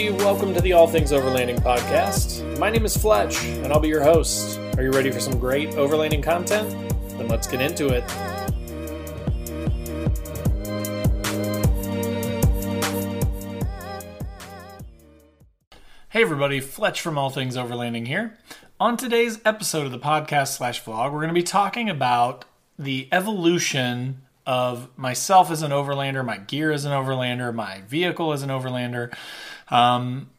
everybody. Welcome to the All Things Overlanding podcast. My name is Fletch, and I'll be your host. Are you ready for some great overlanding content? Then let's get into it. Hey, everybody. Fletch from All Things Overlanding here. On today's episode of the podcast slash vlog, we're going to be talking about the evolution of myself as an overlander, my gear as an overlander, my vehicle as an overlander. Um,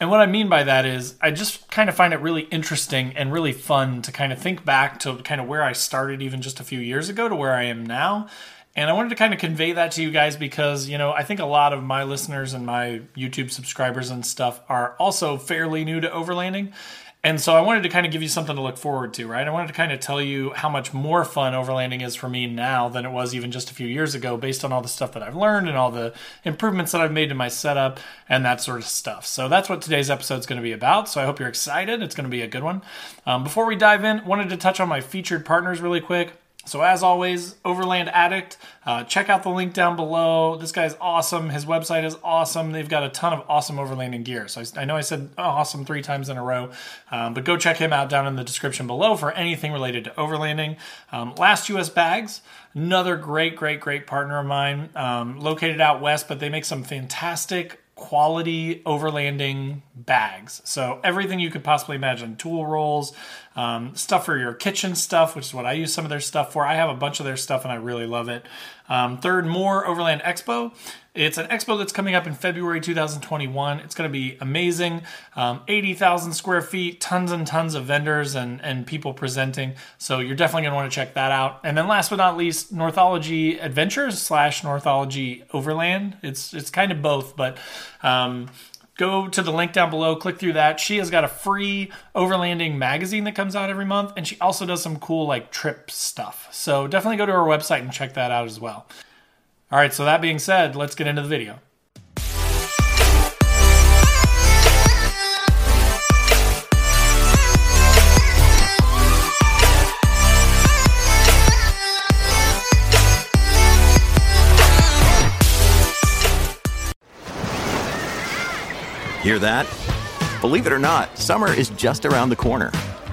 and what I mean by that is, I just kind of find it really interesting and really fun to kind of think back to kind of where I started even just a few years ago to where I am now. And I wanted to kind of convey that to you guys because, you know, I think a lot of my listeners and my YouTube subscribers and stuff are also fairly new to overlanding. And so I wanted to kind of give you something to look forward to, right? I wanted to kind of tell you how much more fun overlanding is for me now than it was even just a few years ago, based on all the stuff that I've learned and all the improvements that I've made to my setup and that sort of stuff. So that's what today's episode is going to be about. So I hope you're excited. It's going to be a good one. Um, before we dive in, wanted to touch on my featured partners really quick. So, as always, Overland Addict, uh, check out the link down below. This guy's awesome. His website is awesome. They've got a ton of awesome overlanding gear. So, I, I know I said awesome three times in a row, um, but go check him out down in the description below for anything related to overlanding. Um, Last US Bags, another great, great, great partner of mine, um, located out west, but they make some fantastic quality overlanding bags. So everything you could possibly imagine tool rolls, um, stuff for your kitchen stuff, which is what I use some of their stuff for. I have a bunch of their stuff and I really love it. Um, third, Moore Overland Expo. It's an expo that's coming up in February 2021. It's going to be amazing. Um, 80,000 square feet, tons and tons of vendors and, and people presenting. So you're definitely going to want to check that out. And then last but not least, Northology Adventures slash Northology Overland. It's it's kind of both, but um, go to the link down below, click through that. She has got a free overlanding magazine that comes out every month, and she also does some cool like trip stuff. So definitely go to her website and check that out as well. All right, so that being said, let's get into the video. Hear that? Believe it or not, summer is just around the corner.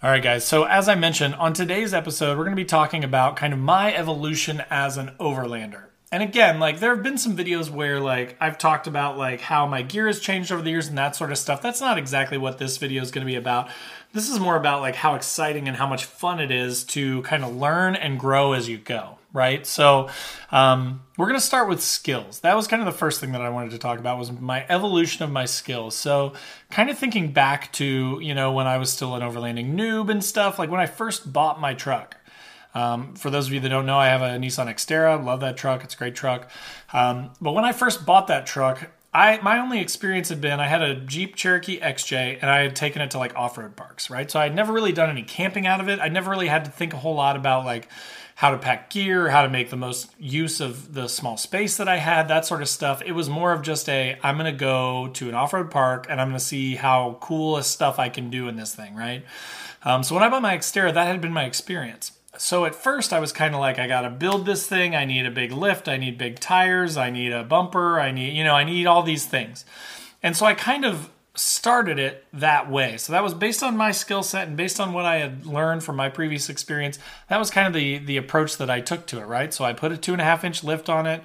All right, guys. So, as I mentioned, on today's episode, we're going to be talking about kind of my evolution as an overlander. And again, like there have been some videos where like I've talked about like how my gear has changed over the years and that sort of stuff. That's not exactly what this video is going to be about. This is more about like how exciting and how much fun it is to kind of learn and grow as you go, right? So, um, we're going to start with skills. That was kind of the first thing that I wanted to talk about was my evolution of my skills. So, kind of thinking back to, you know, when I was still an overlanding noob and stuff, like when I first bought my truck. Um, for those of you that don't know, I have a Nissan Xterra. Love that truck. It's a great truck. Um, but when I first bought that truck, I my only experience had been I had a Jeep Cherokee XJ and I had taken it to like off-road parks, right? So I'd never really done any camping out of it. I never really had to think a whole lot about like how to pack gear, how to make the most use of the small space that I had, that sort of stuff. It was more of just a I'm going to go to an off-road park and I'm going to see how cool stuff I can do in this thing, right? Um, so when I bought my Xterra, that had been my experience so at first I was kind of like, I got to build this thing. I need a big lift. I need big tires. I need a bumper. I need, you know, I need all these things. And so I kind of started it that way. So that was based on my skill set and based on what I had learned from my previous experience. That was kind of the the approach that I took to it, right? So I put a two and a half inch lift on it.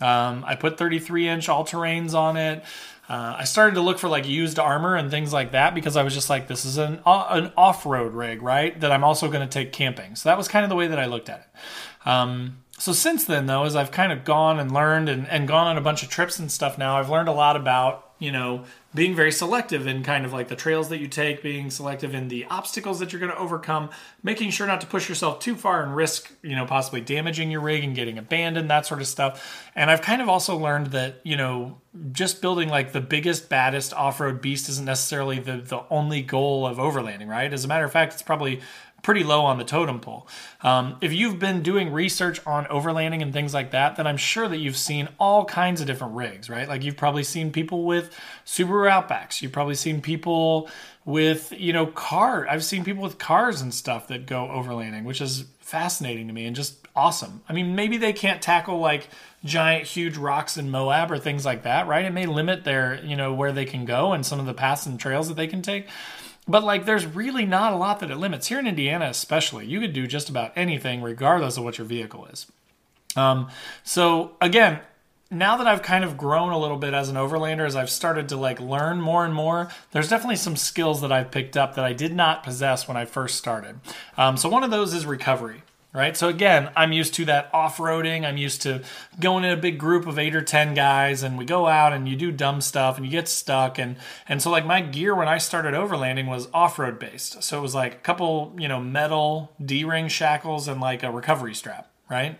Um, I put 33 inch all terrains on it. Uh, I started to look for like used armor and things like that because I was just like, this is an uh, an off road rig, right? That I'm also going to take camping. So that was kind of the way that I looked at it. Um, so since then, though, as I've kind of gone and learned and, and gone on a bunch of trips and stuff now, I've learned a lot about you know being very selective in kind of like the trails that you take, being selective in the obstacles that you're going to overcome, making sure not to push yourself too far and risk, you know, possibly damaging your rig and getting abandoned, that sort of stuff. And I've kind of also learned that, you know, just building like the biggest, baddest off road beast isn't necessarily the, the only goal of overlanding, right? As a matter of fact, it's probably pretty low on the totem pole. Um, if you've been doing research on overlanding and things like that, then I'm sure that you've seen all kinds of different rigs, right? Like you've probably seen people with Subaru Outbacks. You've probably seen people with, you know, car. I've seen people with cars and stuff that go overlanding, which is fascinating to me and just awesome. I mean, maybe they can't tackle like giant, huge rocks in Moab or things like that, right? It may limit their, you know, where they can go and some of the paths and trails that they can take. But like, there's really not a lot that it limits. Here in Indiana, especially, you could do just about anything, regardless of what your vehicle is. Um, so again, now that I've kind of grown a little bit as an overlander, as I've started to like learn more and more, there's definitely some skills that I've picked up that I did not possess when I first started. Um, so one of those is recovery right? So again, I'm used to that off-roading. I'm used to going in a big group of eight or ten guys, and we go out and you do dumb stuff and you get stuck. And and so like my gear when I started overlanding was off-road based. So it was like a couple you know metal D-ring shackles and like a recovery strap, right?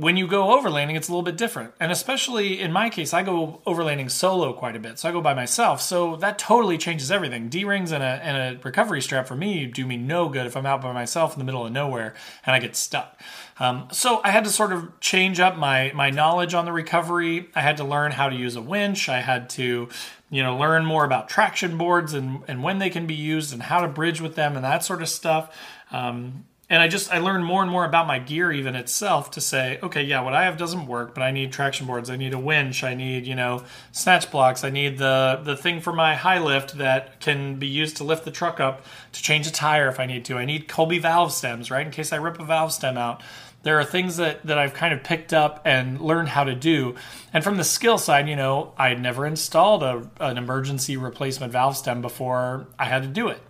When you go overlanding, it's a little bit different. And especially in my case, I go overlanding solo quite a bit. So I go by myself. So that totally changes everything. D rings and a, and a recovery strap for me do me no good if I'm out by myself in the middle of nowhere and I get stuck. Um, so I had to sort of change up my, my knowledge on the recovery. I had to learn how to use a winch. I had to, you know, learn more about traction boards and, and when they can be used and how to bridge with them and that sort of stuff. Um, and I just I learned more and more about my gear even itself to say, okay, yeah, what I have doesn't work, but I need traction boards, I need a winch, I need you know snatch blocks, I need the the thing for my high lift that can be used to lift the truck up to change a tire if I need to. I need Colby valve stems, right, in case I rip a valve stem out. There are things that, that I've kind of picked up and learned how to do. And from the skill side, you know, I had never installed a, an emergency replacement valve stem before I had to do it.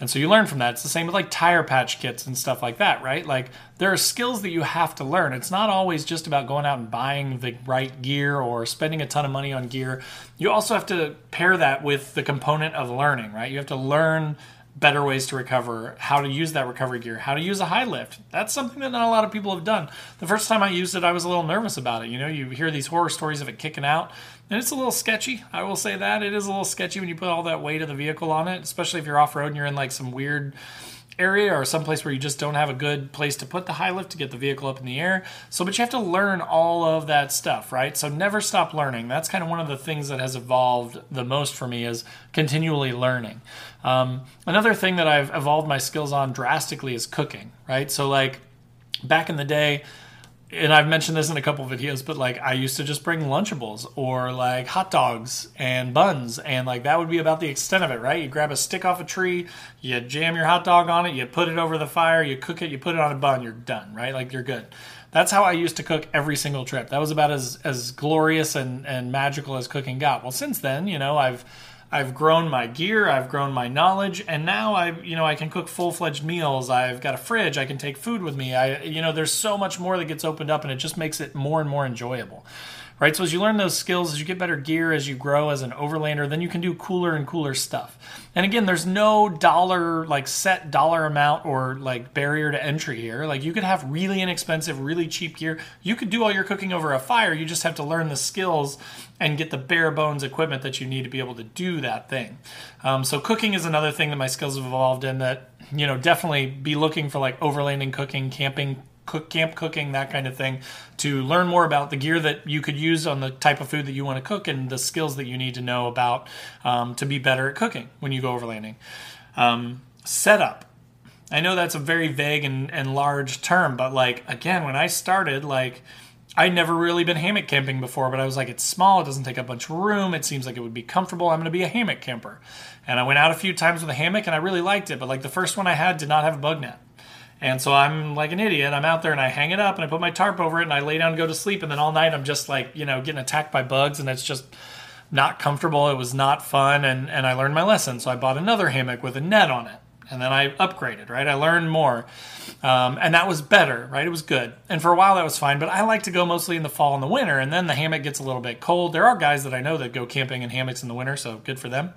And so you learn from that. It's the same with like tire patch kits and stuff like that, right? Like there are skills that you have to learn. It's not always just about going out and buying the right gear or spending a ton of money on gear. You also have to pair that with the component of learning, right? You have to learn better ways to recover, how to use that recovery gear, how to use a high lift. That's something that not a lot of people have done. The first time I used it, I was a little nervous about it. You know, you hear these horror stories of it kicking out. And it's a little sketchy. I will say that it is a little sketchy when you put all that weight of the vehicle on it, especially if you're off road and you're in like some weird area or someplace where you just don't have a good place to put the high lift to get the vehicle up in the air. So, but you have to learn all of that stuff, right? So, never stop learning. That's kind of one of the things that has evolved the most for me is continually learning. Um, another thing that I've evolved my skills on drastically is cooking, right? So, like back in the day, and I've mentioned this in a couple videos, but like I used to just bring Lunchables or like hot dogs and buns, and like that would be about the extent of it, right? You grab a stick off a tree, you jam your hot dog on it, you put it over the fire, you cook it, you put it on a bun, you're done, right? Like you're good. That's how I used to cook every single trip. That was about as as glorious and and magical as cooking got. Well, since then, you know, I've I've grown my gear, I've grown my knowledge, and now I, you know, I can cook full-fledged meals. I've got a fridge, I can take food with me. I, you know, there's so much more that gets opened up, and it just makes it more and more enjoyable right? So as you learn those skills, as you get better gear, as you grow as an overlander, then you can do cooler and cooler stuff. And again, there's no dollar like set dollar amount or like barrier to entry here. Like you could have really inexpensive, really cheap gear. You could do all your cooking over a fire. You just have to learn the skills and get the bare bones equipment that you need to be able to do that thing. Um, so cooking is another thing that my skills have evolved in. That you know definitely be looking for like overlanding cooking, camping cook camp cooking that kind of thing to learn more about the gear that you could use on the type of food that you want to cook and the skills that you need to know about um, to be better at cooking when you go overlanding um, setup i know that's a very vague and, and large term but like again when i started like I'd never really been hammock camping before, but I was like, it's small, it doesn't take up of room, it seems like it would be comfortable. I'm going to be a hammock camper. And I went out a few times with a hammock and I really liked it, but like the first one I had did not have a bug net. And so I'm like an idiot. I'm out there and I hang it up and I put my tarp over it and I lay down and go to sleep. And then all night I'm just like, you know, getting attacked by bugs and it's just not comfortable. It was not fun. And, and I learned my lesson. So I bought another hammock with a net on it. And then I upgraded, right? I learned more. Um, and that was better, right? It was good. And for a while that was fine. But I like to go mostly in the fall and the winter. And then the hammock gets a little bit cold. There are guys that I know that go camping in hammocks in the winter. So good for them.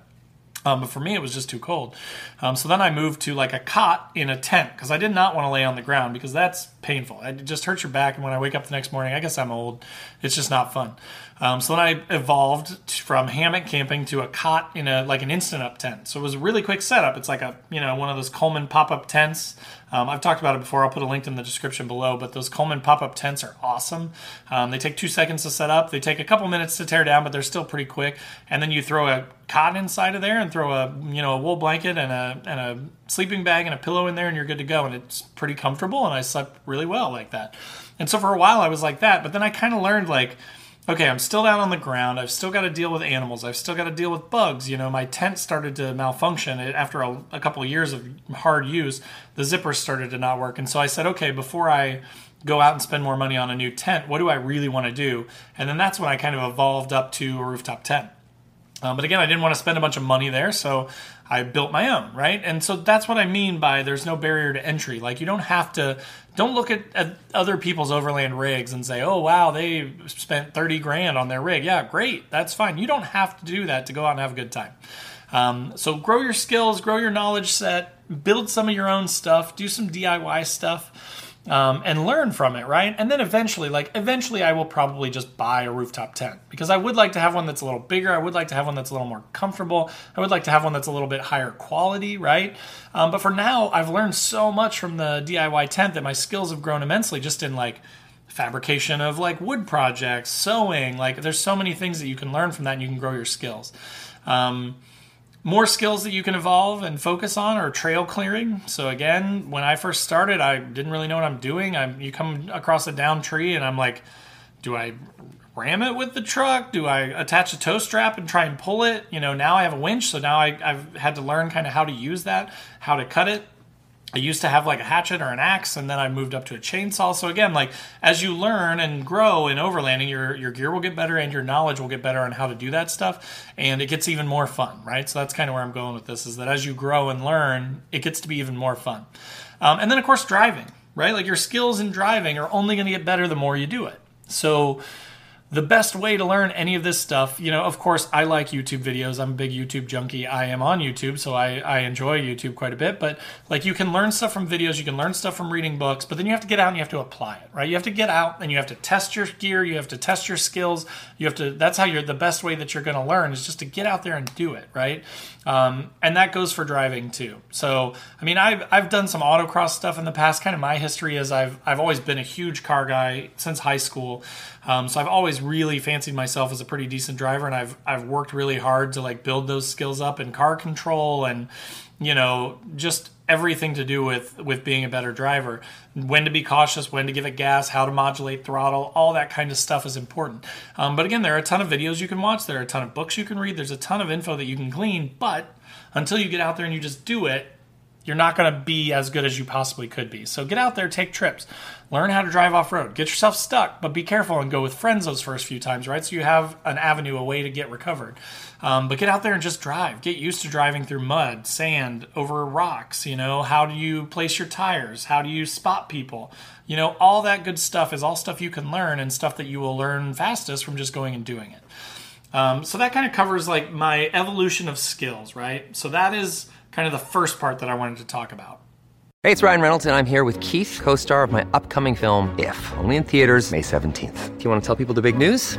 Um, but for me, it was just too cold. Um, so then I moved to like a cot in a tent because I did not want to lay on the ground because that's painful. It just hurts your back. And when I wake up the next morning, I guess I'm old. It's just not fun. Um, so then I evolved from hammock camping to a cot in a like an instant up tent. So it was a really quick setup. It's like a you know one of those Coleman pop up tents. Um, I've talked about it before. I'll put a link in the description below. But those Coleman pop up tents are awesome. Um, they take two seconds to set up. They take a couple minutes to tear down, but they're still pretty quick. And then you throw a cot inside of there and throw a you know a wool blanket and a and a sleeping bag and a pillow in there, and you're good to go. And it's pretty comfortable. And I slept really well like that. And so for a while I was like that. But then I kind of learned like okay, I'm still down on the ground. I've still got to deal with animals. I've still got to deal with bugs. You know, my tent started to malfunction after a, a, couple of years of hard use. The zipper started to not work, and so I said, okay, before I go out and spend more money on a new tent, what do I really want to do? And then that's when I kind of evolved up to a rooftop tent. Um, but again, I didn't want to spend a bunch of money there, so I built my own, right? And so that's what I mean by there's no barrier to entry. Like you don't have to, don't look at, at other people's overland rigs and say, oh wow, they spent 30 grand on their rig. Yeah, great, that's fine. You don't have to do that to go out and have a good time. Um, so grow your skills, grow your knowledge set, build some of your own stuff, do some DIY stuff um, and learn from it, right? And then eventually, like eventually, I will probably just buy a rooftop tent because I would like to have one that's a little bigger. I would like to have one that's a little more comfortable. I would like to have one that's a little bit higher quality, right? Um, but for now, I've learned so much from the DIY tent that my skills have grown immensely just in like fabrication of like wood projects, sewing. Like there's so many things that you can learn from that, and you can grow your skills. Um, more skills that you can evolve and focus on are trail clearing. So again, when I first started, I didn't really know what I'm doing. I'm, you come across a down tree and I'm like, do I ram it with the truck? Do I attach a tow strap and try and pull it? You know, now I have a winch, so now I, I've had to learn kind of how to use that, how to cut it. I used to have like a hatchet or an axe, and then I moved up to a chainsaw. So again, like as you learn and grow in overlanding, your your gear will get better and your knowledge will get better on how to do that stuff, and it gets even more fun, right? So that's kind of where I'm going with this: is that as you grow and learn, it gets to be even more fun. Um, and then of course driving, right? Like your skills in driving are only going to get better the more you do it. So the best way to learn any of this stuff, you know, of course, I like YouTube videos. I'm a big YouTube junkie. I am on YouTube, so I, I enjoy YouTube quite a bit. But like, you can learn stuff from videos, you can learn stuff from reading books, but then you have to get out and you have to apply it, right? You have to get out and you have to test your gear, you have to test your skills. You have to, that's how you're, the best way that you're going to learn is just to get out there and do it, right? Um, and that goes for driving too. So, I mean, I've, I've done some autocross stuff in the past. Kind of my history is I've, I've always been a huge car guy since high school. Um, so I've always really fancied myself as a pretty decent driver, and I've I've worked really hard to like build those skills up in car control and you know just everything to do with with being a better driver. When to be cautious when to give it gas how to modulate throttle all that kind of stuff is important. Um, but again there are a ton of videos you can watch there are a ton of books you can read there's a ton of info that you can glean but until you get out there and you just do it you're not going to be as good as you possibly could be. So get out there, take trips, learn how to drive off road, get yourself stuck, but be careful and go with friends those first few times, right? So you have an avenue, a way to get recovered. Um, but get out there and just drive. Get used to driving through mud, sand, over rocks. You know, how do you place your tires? How do you spot people? You know, all that good stuff is all stuff you can learn and stuff that you will learn fastest from just going and doing it. Um, so that kind of covers like my evolution of skills, right? So that is kind of the first part that I wanted to talk about. Hey, it's Ryan Reynolds, and I'm here with Keith, co star of my upcoming film, If, only in theaters, May 17th. Do you want to tell people the big news?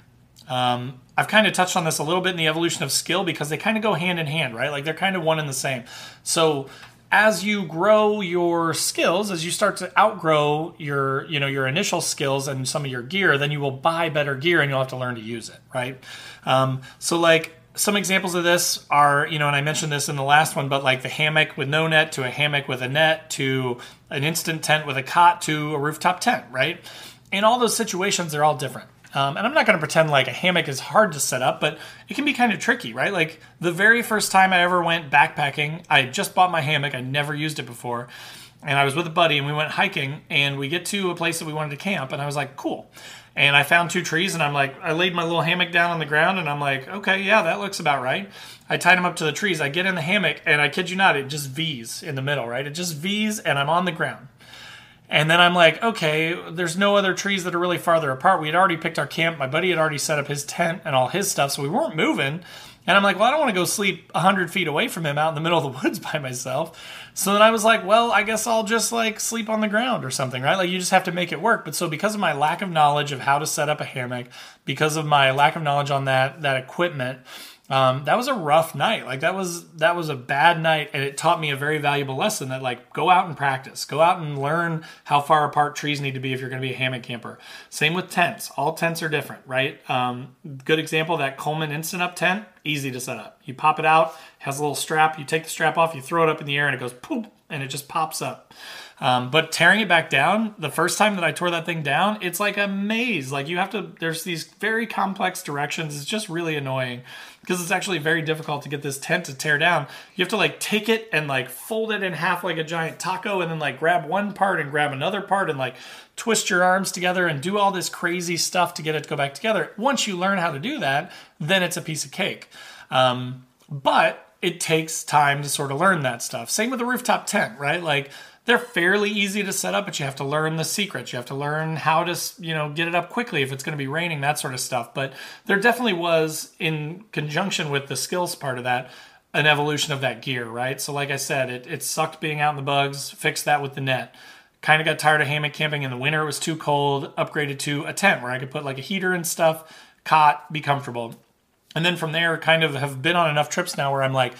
Um, I've kind of touched on this a little bit in the evolution of skill because they kind of go hand in hand, right? Like they're kind of one and the same. So as you grow your skills, as you start to outgrow your, you know, your initial skills and some of your gear, then you will buy better gear and you'll have to learn to use it, right? Um, so like some examples of this are, you know, and I mentioned this in the last one, but like the hammock with no net to a hammock with a net to an instant tent with a cot to a rooftop tent, right? In all those situations, they're all different. Um, and I'm not going to pretend like a hammock is hard to set up, but it can be kind of tricky, right? Like the very first time I ever went backpacking, I just bought my hammock. I never used it before. And I was with a buddy and we went hiking and we get to a place that we wanted to camp. And I was like, cool. And I found two trees and I'm like, I laid my little hammock down on the ground and I'm like, okay, yeah, that looks about right. I tied them up to the trees. I get in the hammock and I kid you not, it just V's in the middle, right? It just V's and I'm on the ground. And then I'm like, okay, there's no other trees that are really farther apart. We had already picked our camp. My buddy had already set up his tent and all his stuff, so we weren't moving. And I'm like, well, I don't want to go sleep 100 feet away from him out in the middle of the woods by myself. So then I was like, well, I guess I'll just like sleep on the ground or something, right? Like you just have to make it work. But so because of my lack of knowledge of how to set up a hammock, because of my lack of knowledge on that that equipment, um, that was a rough night. Like that was that was a bad night, and it taught me a very valuable lesson that like go out and practice, go out and learn how far apart trees need to be if you're going to be a hammock camper. Same with tents. All tents are different, right? Um, good example that Coleman Instant Up tent, easy to set up. You pop it out, has a little strap. You take the strap off, you throw it up in the air, and it goes poop, and it just pops up. Um, but tearing it back down, the first time that I tore that thing down, it's like a maze. Like you have to, there's these very complex directions. It's just really annoying because it's actually very difficult to get this tent to tear down. You have to like take it and like fold it in half like a giant taco and then like grab one part and grab another part and like twist your arms together and do all this crazy stuff to get it to go back together. Once you learn how to do that, then it's a piece of cake. Um, but it takes time to sort of learn that stuff. Same with the rooftop tent, right? Like, they're fairly easy to set up, but you have to learn the secrets. You have to learn how to, you know, get it up quickly if it's going to be raining, that sort of stuff. But there definitely was, in conjunction with the skills part of that, an evolution of that gear, right? So, like I said, it, it sucked being out in the bugs, fixed that with the net. Kind of got tired of hammock camping in the winter. It was too cold. Upgraded to a tent where I could put like a heater and stuff, cot, be comfortable. And then from there, kind of have been on enough trips now where I'm like,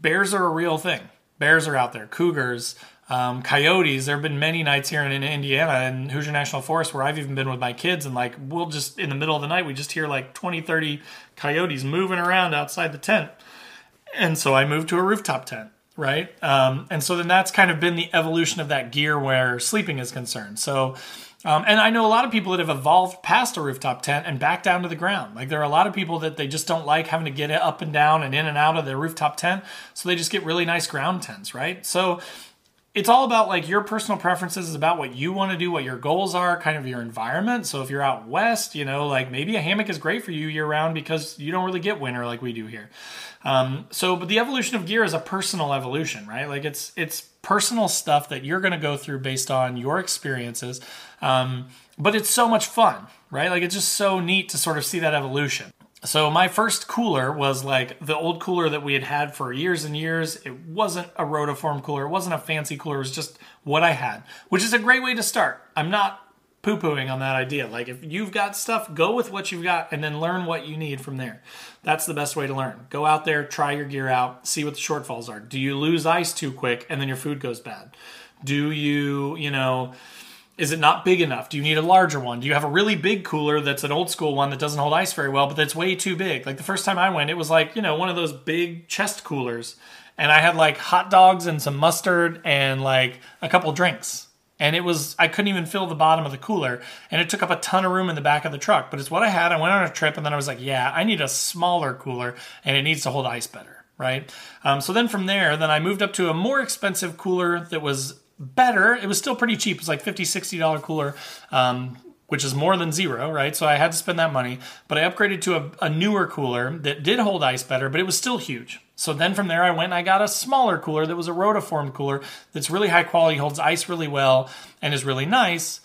bears are a real thing. Bears are out there, cougars, um, coyotes. There have been many nights here in, in Indiana and Hoosier National Forest where I've even been with my kids and like we'll just in the middle of the night we just hear like 20, 30 coyotes moving around outside the tent. And so I moved to a rooftop tent, right? Um, and so then that's kind of been the evolution of that gear where sleeping is concerned. So um, and I know a lot of people that have evolved past a rooftop tent and back down to the ground. Like there are a lot of people that they just don't like having to get up and down and in and out of their rooftop tent, so they just get really nice ground tents, right? So it's all about like your personal preferences is about what you want to do what your goals are kind of your environment. So if you're out west you know like maybe a hammock is great for you year round because you don't really get winter like we do here. Um, so but the evolution of gear is a personal evolution right? Like it's it's personal stuff that you're going to go through based on your experiences. Um, but it's so much fun right? Like it's just so neat to sort of see that evolution so my first cooler was like the old cooler that we had had for years and years. It wasn't a rotomolded cooler. It wasn't a fancy cooler. It was just what I had, which is a great way to start. I'm not poo-pooing on that idea. Like if you've got stuff, go with what you've got and then learn what you need from there. That's the best way to learn. Go out there, try your gear out, see what the shortfalls are. Do you lose ice too quick and then your food goes bad? Do you, you know, is it not big enough? Do you need a larger one? Do you have a really big cooler that's an old school one that doesn't hold ice very well, but that's way too big? Like the first time I went, it was like, you know, one of those big chest coolers. And I had like hot dogs and some mustard and like a couple drinks. And it was, I couldn't even fill the bottom of the cooler. And it took up a ton of room in the back of the truck. But it's what I had. I went on a trip and then I was like, yeah, I need a smaller cooler and it needs to hold ice better. Right. Um, so then from there, then I moved up to a more expensive cooler that was better. It was still pretty cheap. It was like 50 $60 cooler. Um, which is more than zero, right? So I had to spend that money. But I upgraded to a, a, newer cooler that did hold ice better, but it was still huge. So then from there, I went and I got a smaller cooler that was a rotomolded cooler that's really high quality, holds ice really well, and is really nice,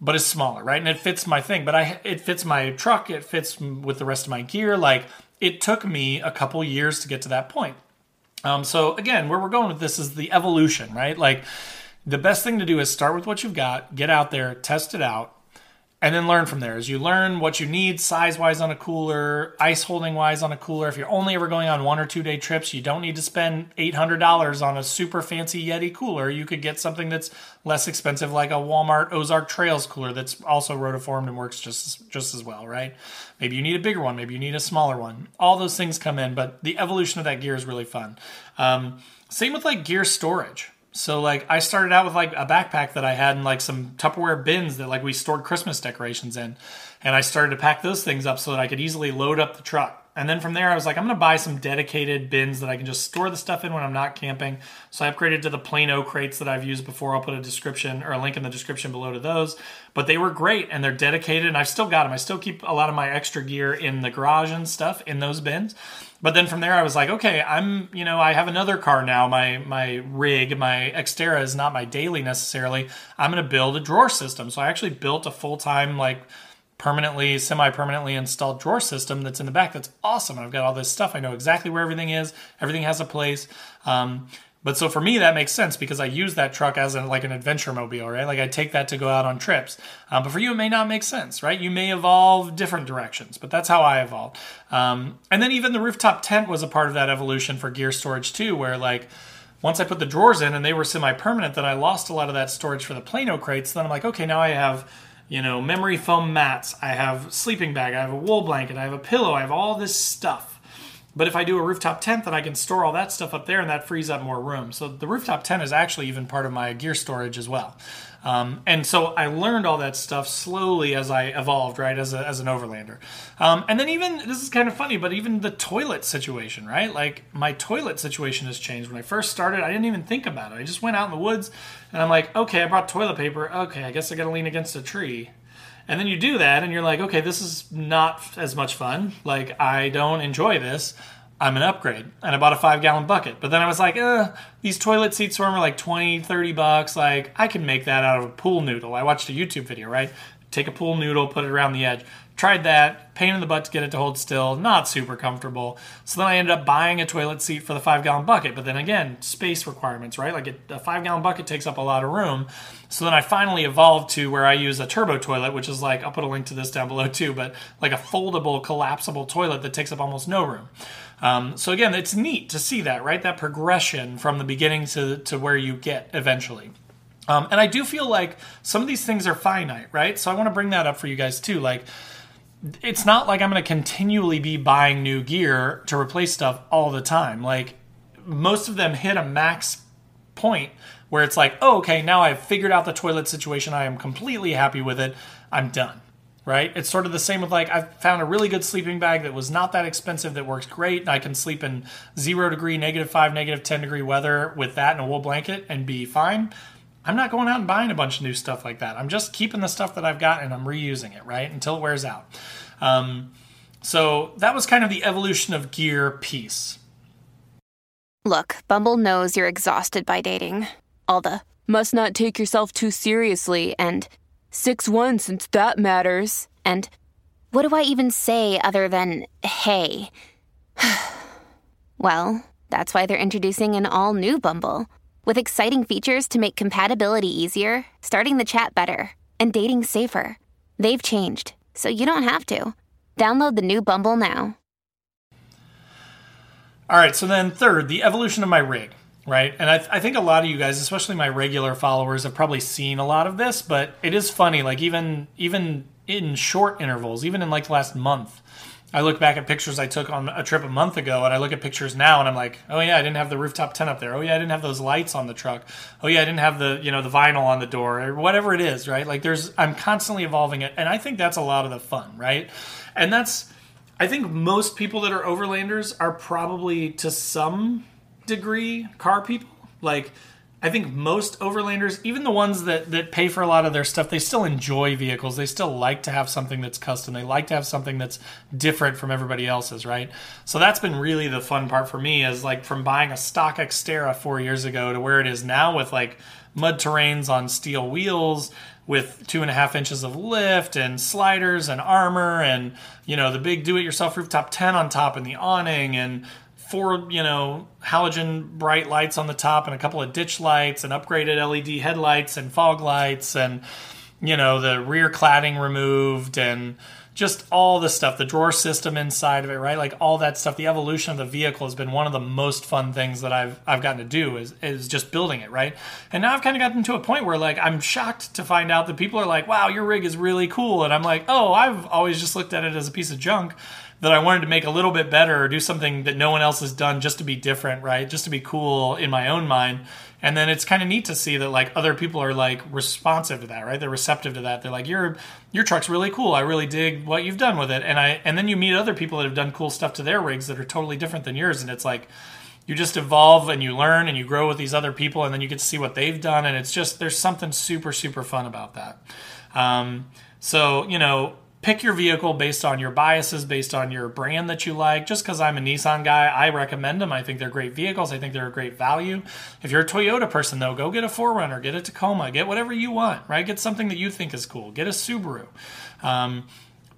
but is smaller, right? And it fits my thing. But I it fits my truck. It fits with the rest of my gear. Like it took me a couple years to get to that point. Um, so again, where we're going with this is the evolution, right? Like the best thing to do is start with what you've got, get out there, test it out, and then learn from there. As you learn what you need size wise on a cooler, ice holding wise on a cooler. If you're only ever going on one or two day trips, you don't need to spend $800 on a super fancy Yeti cooler. You could get something that's less expensive, like a Walmart Ozark Trails cooler that's also rotomolded and works just, just as well, right? Maybe you need a bigger one, maybe you need a smaller one. All those things come in, but the evolution of that gear is really fun. Um, same with like gear storage So like I started out with like a backpack that I had and like some Tupperware bins that like we stored Christmas decorations in. And I started to pack those things up so that I could easily load up the truck. And then from there, I was like, I'm going to buy some dedicated bins that I can just store the stuff in when I'm not camping. So I upgraded to the Plano crates that I've used before. I'll put a description or a link in the description below to those. But they were great and they're dedicated, and I've still got them. I still keep a lot of my extra gear in the garage and stuff in those bins. But then from there, I was like, okay, I'm, you know, I have another car now. My my rig, my Xterra is not my daily necessarily. I'm going to build a drawer system. So I actually built a full time like permanently, semi permanently installed drawer system that's in the back. That's awesome. I've got all this stuff. I know exactly where everything is. Everything has a place. Um, but so for me, that makes sense because I use that truck as an, like an adventure mobile, right? Like I take that to go out on trips. Um, but for you, it may not make sense, right? You may evolve different directions, but that's how I evolved. Um, and then even the rooftop tent was a part of that evolution for gear storage too, where like once I put the drawers in and they were semi permanent, then I lost a lot of that storage for the Plano crates. Then I'm like, okay, now I have you know, memory foam mats. I have sleeping bag. I have a wool blanket. I have a pillow. I have all this stuff. But if I do a rooftop tent, then I can store all that stuff up there, and that frees up more room. So the rooftop tent is actually even part of my gear storage as well. Um, and so I learned all that stuff slowly as I evolved, right, as, a, as an overlander. Um, and then even, this is kind of funny, but even the toilet situation, right? Like my toilet situation has changed. When I first started, I didn't even think about it. I just went out in the woods and I'm like, okay, I brought toilet paper. Okay, I guess I got to lean against a tree. And then you do that and you're like, okay, this is not as much fun. Like, I don't enjoy this. I'm an upgrade. And I bought a five gallon bucket. But then I was like, uh, these toilet seats for them are like 20, 30 bucks. Like, I can make that out of a pool noodle. I watched a YouTube video, right? Take a pool noodle, put it around the edge. Tried that, pain in the butt to get it to hold still, not super comfortable. So then I ended up buying a toilet seat for the five gallon bucket. But then again, space requirements, right? Like a five gallon bucket takes up a lot of room. So then I finally evolved to where I use a turbo toilet, which is like, I'll put a link to this down below too, but like a foldable, collapsible toilet that takes up almost no room. Um, so again, it's neat to see that, right? That progression from the beginning to, to where you get eventually. Um, and I do feel like some of these things are finite, right? So I want to bring that up for you guys too. Like, it's not like I'm going to continually be buying new gear to replace stuff all the time. Like most of them hit a max point where it's like, oh, okay, now I've figured out the toilet situation. I am completely happy with it. I'm done. Right? It's sort of the same with like, I've found a really good sleeping bag that was not that expensive, that works great. I can sleep in zero degree, negative five, negative 10 degree weather with that and a wool blanket and be fine. I'm not going out and buying a bunch of new stuff like that. I'm just keeping the stuff that I've got and I'm reusing it, right? Until it wears out. Um, so that was kind of the evolution of gear piece. Look, Bumble knows you're exhausted by dating. All the must not take yourself too seriously and 6 1 since that matters. And what do I even say other than hey? well, that's why they're introducing an all new Bumble. With exciting features to make compatibility easier, starting the chat better, and dating safer. They've changed, so you don't have to. Download the new Bumble now. All right, so then third, the evolution of my rig, right? And I, I think a lot of you guys, especially my regular followers, have probably seen a lot of this, but it is funny, like even even in short intervals, even in like the last month, I look back at pictures I took on a trip a month ago, and I look at pictures now, and I'm like, oh yeah, I didn't have the rooftop tent up there. Oh yeah, I didn't have those lights on the truck. Oh yeah, I didn't have the you know the vinyl on the door or whatever it is, right? Like there's I'm constantly evolving it, and I think that's a lot of the fun, right? And that's I think most people that are overlanders are probably to some degree car people, like I think most overlanders, even the ones that, that pay for a lot of their stuff, they still enjoy vehicles. They still like to have something that's custom. They like to have something that's different from everybody else's, right? So that's been really the fun part for me is like from buying a stock Xterra four years ago to where it is now with like mud terrains on steel wheels with two and a half inches of lift and sliders and armor and you know the big do-it-yourself rooftop tent on top and the awning and four, you know, halogen bright lights on the top and a couple of ditch lights and upgraded LED headlights and fog lights and you know, the rear cladding removed and just all the stuff, the drawer system inside of it, right? Like all that stuff. The evolution of the vehicle has been one of the most fun things that I've I've gotten to do is is just building it, right? And now I've kind of gotten to a point where like I'm shocked to find out that people are like, "Wow, your rig is really cool," and I'm like, "Oh, I've always just looked at it as a piece of junk." That I wanted to make a little bit better or do something that no one else has done just to be different, right? Just to be cool in my own mind. And then it's kind of neat to see that like other people are like responsive to that, right? They're receptive to that. They're like, your your truck's really cool. I really dig what you've done with it. And I and then you meet other people that have done cool stuff to their rigs that are totally different than yours, and it's like you just evolve and you learn and you grow with these other people, and then you get to see what they've done, and it's just there's something super super fun about that. Um, so you know pick your vehicle based on your biases, based on your brand that you like. Just because I'm a Nissan guy, I recommend them. I think they're great vehicles. I think they're a great value. If you're a Toyota person, though, go get a 4Runner, get a Tacoma, get whatever you want, right? Get something that you think is cool. Get a Subaru. Um,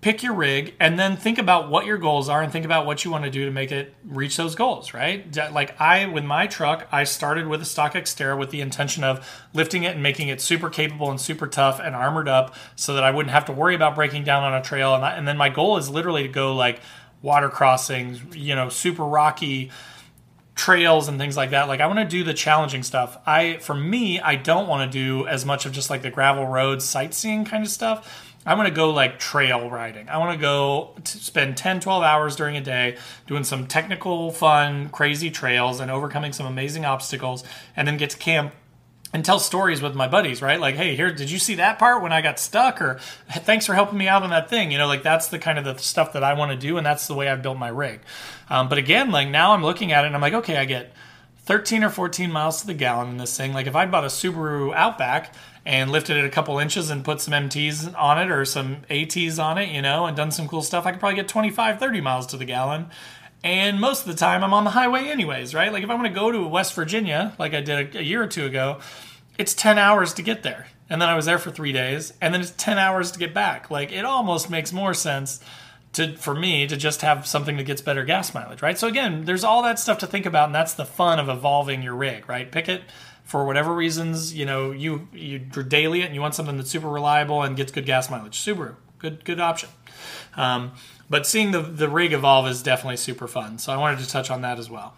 pick your rig and then think about what your goals are and think about what you want to do to make it reach those goals right like i with my truck i started with a stock xterra with the intention of lifting it and making it super capable and super tough and armored up so that i wouldn't have to worry about breaking down on a trail and, I, and then my goal is literally to go like water crossings you know super rocky trails and things like that. Like I want to do the challenging stuff. I for me, I don't want to do as much of just like the gravel roads sightseeing kind of stuff. I want to go like trail riding. I want to go to spend 10, 12 hours during a day doing some technical, fun, crazy trails and overcoming some amazing obstacles, and then get to camp and tell stories with my buddies, right? Like, hey, here, did you see that part when I got stuck? Or thanks for helping me out on that thing. You know, like that's the kind of the stuff that I want to do, and that's the way I've built my rig. Um, but again, like now I'm looking at it and I'm like, okay, I get 13 or 14 miles to the gallon in this thing. Like if I bought a Subaru Outback and lifted it a couple inches and put some MTs on it or some ATs on it, you know, and done some cool stuff, I could probably get 25, 30 miles to the gallon. And most of the time, I'm on the highway anyways, right? Like if I want to go to West Virginia, like I did a, a year or two ago, it's 10 hours to get there. And then I was there for three days, and then it's 10 hours to get back. Like it almost makes more sense to for me to just have something that gets better gas mileage, right? So again, there's all that stuff to think about, and that's the fun of evolving your rig, right? Pick it for whatever reasons, you know, you you daily it and you want something that's super reliable and gets good gas mileage. Subaru, good good option. Um, but seeing the the rig evolve is definitely super fun. So I wanted to touch on that as well.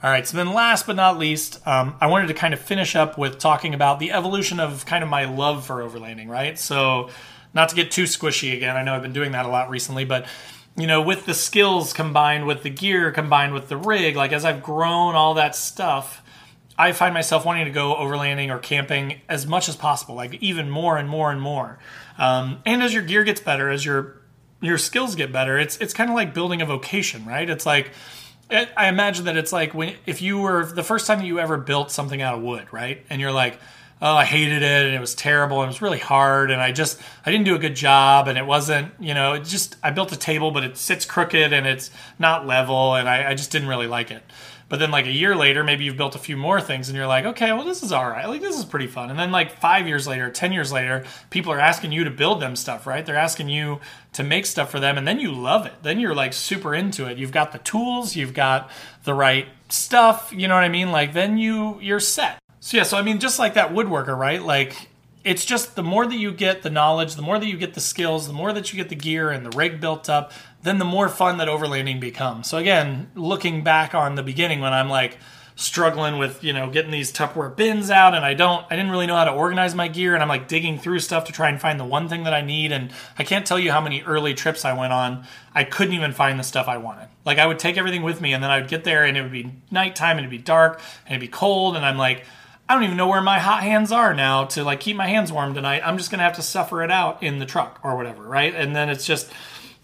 All right, so then last but not least, um, I wanted to kind of finish up with talking about the evolution of kind of my love for overlanding, right? So, not to get too squishy again, I know I've been doing that a lot recently, but you know, with the skills combined with the gear combined with the rig, like as I've grown all that stuff, I find myself wanting to go overlanding or camping as much as possible, like even more and more and more. Um, and as your gear gets better, as your your skills get better, it's it's kind of like building a vocation, right? It's like it, I imagine that it's like when if you were the first time that you ever built something out of wood, right? And you're like, oh, I hated it and it was terrible and it was really hard and I just I didn't do a good job and it wasn't, you know, it just I built a table but it sits crooked and it's not level and I, I just didn't really like it. But then like a year later, maybe you've built a few more things and you're like, okay, well this is all right. Like this is pretty fun. And then like five years later, ten years later, people are asking you to build them stuff, right? They're asking you to make stuff for them, and then you love it. Then you're like super into it. You've got the tools, you've got the right stuff. You know what I mean? Like then you you're set. So yeah, so I mean, just like that woodworker, right? Like it's just the more that you get the knowledge, the more that you get the skills, the more that you get the gear and the rig built up, then the more fun that overlanding becomes. So again, looking back on the beginning when I'm like struggling with, you know, getting these Tupperware bins out and I don't I didn't really know how to organize my gear and I'm like digging through stuff to try and find the one thing that I need and I can't tell you how many early trips I went on. I couldn't even find the stuff I wanted. Like I would take everything with me and then I would get there and it would be nighttime and it'd be dark and it'd be cold and I'm like I don't even know where my hot hands are now to like keep my hands warm tonight. I'm just going to have to suffer it out in the truck or whatever, right? And then it's just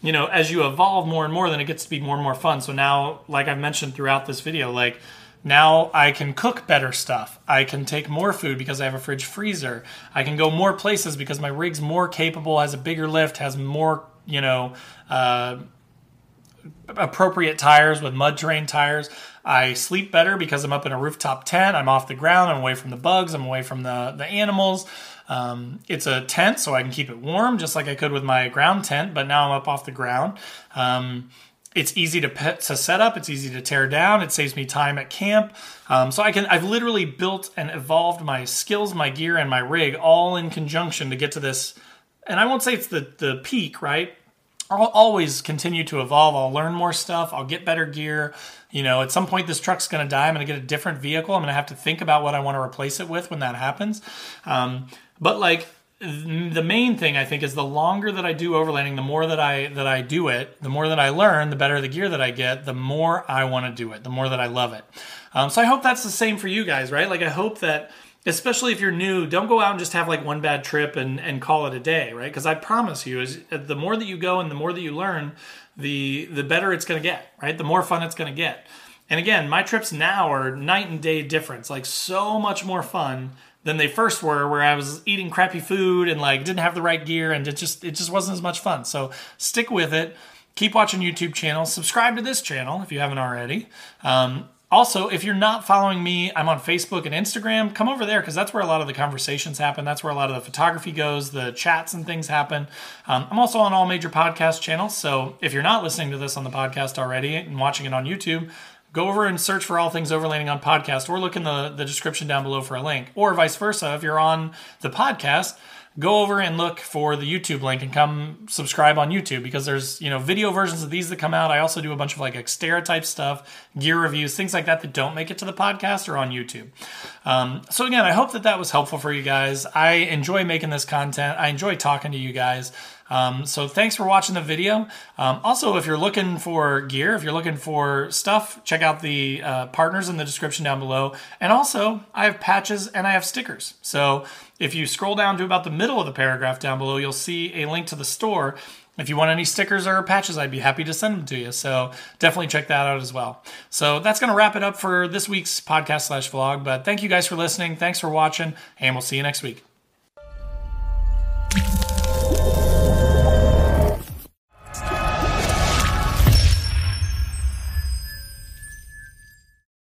you know, as you evolve more and more, then it gets to be more and more fun. So now, like I've mentioned throughout this video, like now I can cook better stuff. I can take more food because I have a fridge freezer. I can go more places because my rig's more capable, has a bigger lift, has more, you know, uh, appropriate tires with mud terrain tires. I sleep better because I'm up in a rooftop tent. I'm off the ground. I'm away from the bugs. I'm away from the, the animals. Um, it's a tent, so I can keep it warm just like I could with my ground tent, but now I'm up off the ground. Um, it's easy to pet, to set up. It's easy to tear down. It saves me time at camp. Um, so I can I've literally built and evolved my skills, my gear, and my rig all in conjunction to get to this. And I won't say it's the the peak, right? I'll always continue to evolve. I'll learn more stuff. I'll get better gear. You know, at some point, this truck's going to die. I'm going to get a different vehicle. I'm going to have to think about what I want to replace it with when that happens. Um, but like the main thing I think is the longer that I do overlanding, the more that I that I do it, the more that I learn, the better the gear that I get, the more I want to do it, the more that I love it. Um, so I hope that's the same for you guys, right? Like I hope that especially if you're new, don't go out and just have like one bad trip and, and call it a day, right? Because I promise you, is uh, the more that you go and the more that you learn, the the better it's going to get, right? The more fun it's going to get. And again, my trips now are night and day difference, like so much more fun than they first were, where I was eating crappy food and like didn't have the right gear, and it just it just wasn't as much fun. So stick with it. Keep watching YouTube channels. Subscribe to this channel if you haven't already. Um, also, if you're not following me, I'm on Facebook and Instagram. Come over there because that's where a lot of the conversations happen. That's where a lot of the photography goes, the chats and things happen. Um, I'm also on all major podcast channels. So if you're not listening to this on the podcast already and watching it on YouTube, go over and search for all things overlanding on podcast or look in the, the description down below for a link. Or vice versa, if you're on the podcast, go over and look for the YouTube link and come subscribe on YouTube because there's you know video versions of these that come out. I also do a bunch of like Xterra type stuff, gear reviews, things like that that don't make it to the podcast or on YouTube. Um, so again, I hope that that was helpful for you guys. I enjoy making this content. I enjoy talking to you guys. Um, so thanks for watching the video. Um, also, if you're looking for gear, if you're looking for stuff, check out the uh, partners in the description down below. And also, I have patches and I have stickers. So if you scroll down to about the middle of the paragraph down below, you'll see a link to the store. If you want any stickers or patches, I'd be happy to send them to you. So definitely check that out as well. So that's going to wrap it up for this week's podcast slash vlog. But thank you guys for listening. Thanks for watching, and we'll see you next week.